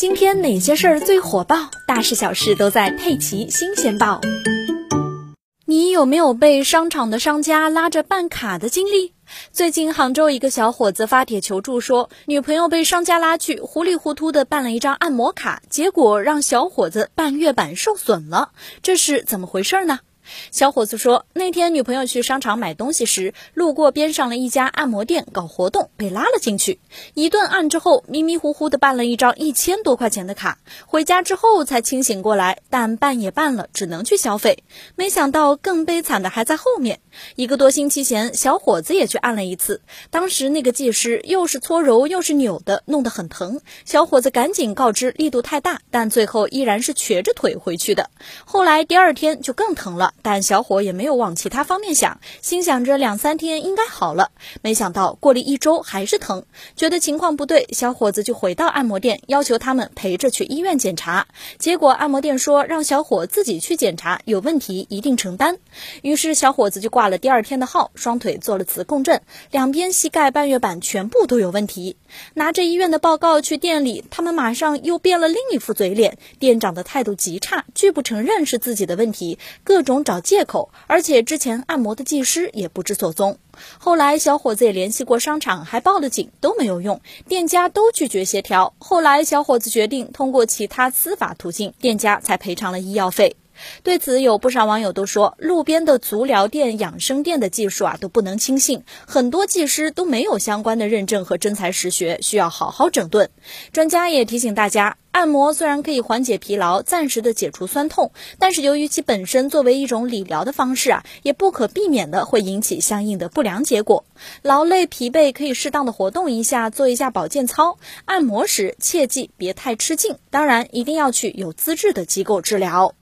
今天哪些事儿最火爆？大事小事都在《佩奇新鲜报》。你有没有被商场的商家拉着办卡的经历？最近杭州一个小伙子发帖求助说，女朋友被商家拉去，糊里糊涂的办了一张按摩卡，结果让小伙子半月板受损了，这是怎么回事呢？小伙子说，那天女朋友去商场买东西时，路过边上的一家按摩店搞活动，被拉了进去。一顿按之后，迷迷糊糊的办了一张一千多块钱的卡。回家之后才清醒过来，但办也办了，只能去消费。没想到更悲惨的还在后面。一个多星期前，小伙子也去按了一次，当时那个技师又是搓揉又是扭的，弄得很疼。小伙子赶紧告知力度太大，但最后依然是瘸着腿回去的。后来第二天就更疼了。但小伙也没有往其他方面想，心想着两三天应该好了。没想到过了一周还是疼，觉得情况不对，小伙子就回到按摩店，要求他们陪着去医院检查。结果按摩店说让小伙自己去检查，有问题一定承担。于是小伙子就挂了第二天的号，双腿做了磁共振，两边膝盖半月板全部都有问题。拿着医院的报告去店里，他们马上又变了另一副嘴脸。店长的态度极差，拒不承认是自己的问题，各种。找借口，而且之前按摩的技师也不知所踪。后来小伙子也联系过商场，还报了警，都没有用，店家都拒绝协调。后来小伙子决定通过其他司法途径，店家才赔偿了医药费。对此，有不少网友都说，路边的足疗店、养生店的技术啊都不能轻信，很多技师都没有相关的认证和真才实学，需要好好整顿。专家也提醒大家，按摩虽然可以缓解疲劳，暂时的解除酸痛，但是由于其本身作为一种理疗的方式啊，也不可避免的会引起相应的不良结果。劳累疲惫可以适当的活动一下，做一下保健操。按摩时切记别太吃劲，当然一定要去有资质的机构治疗。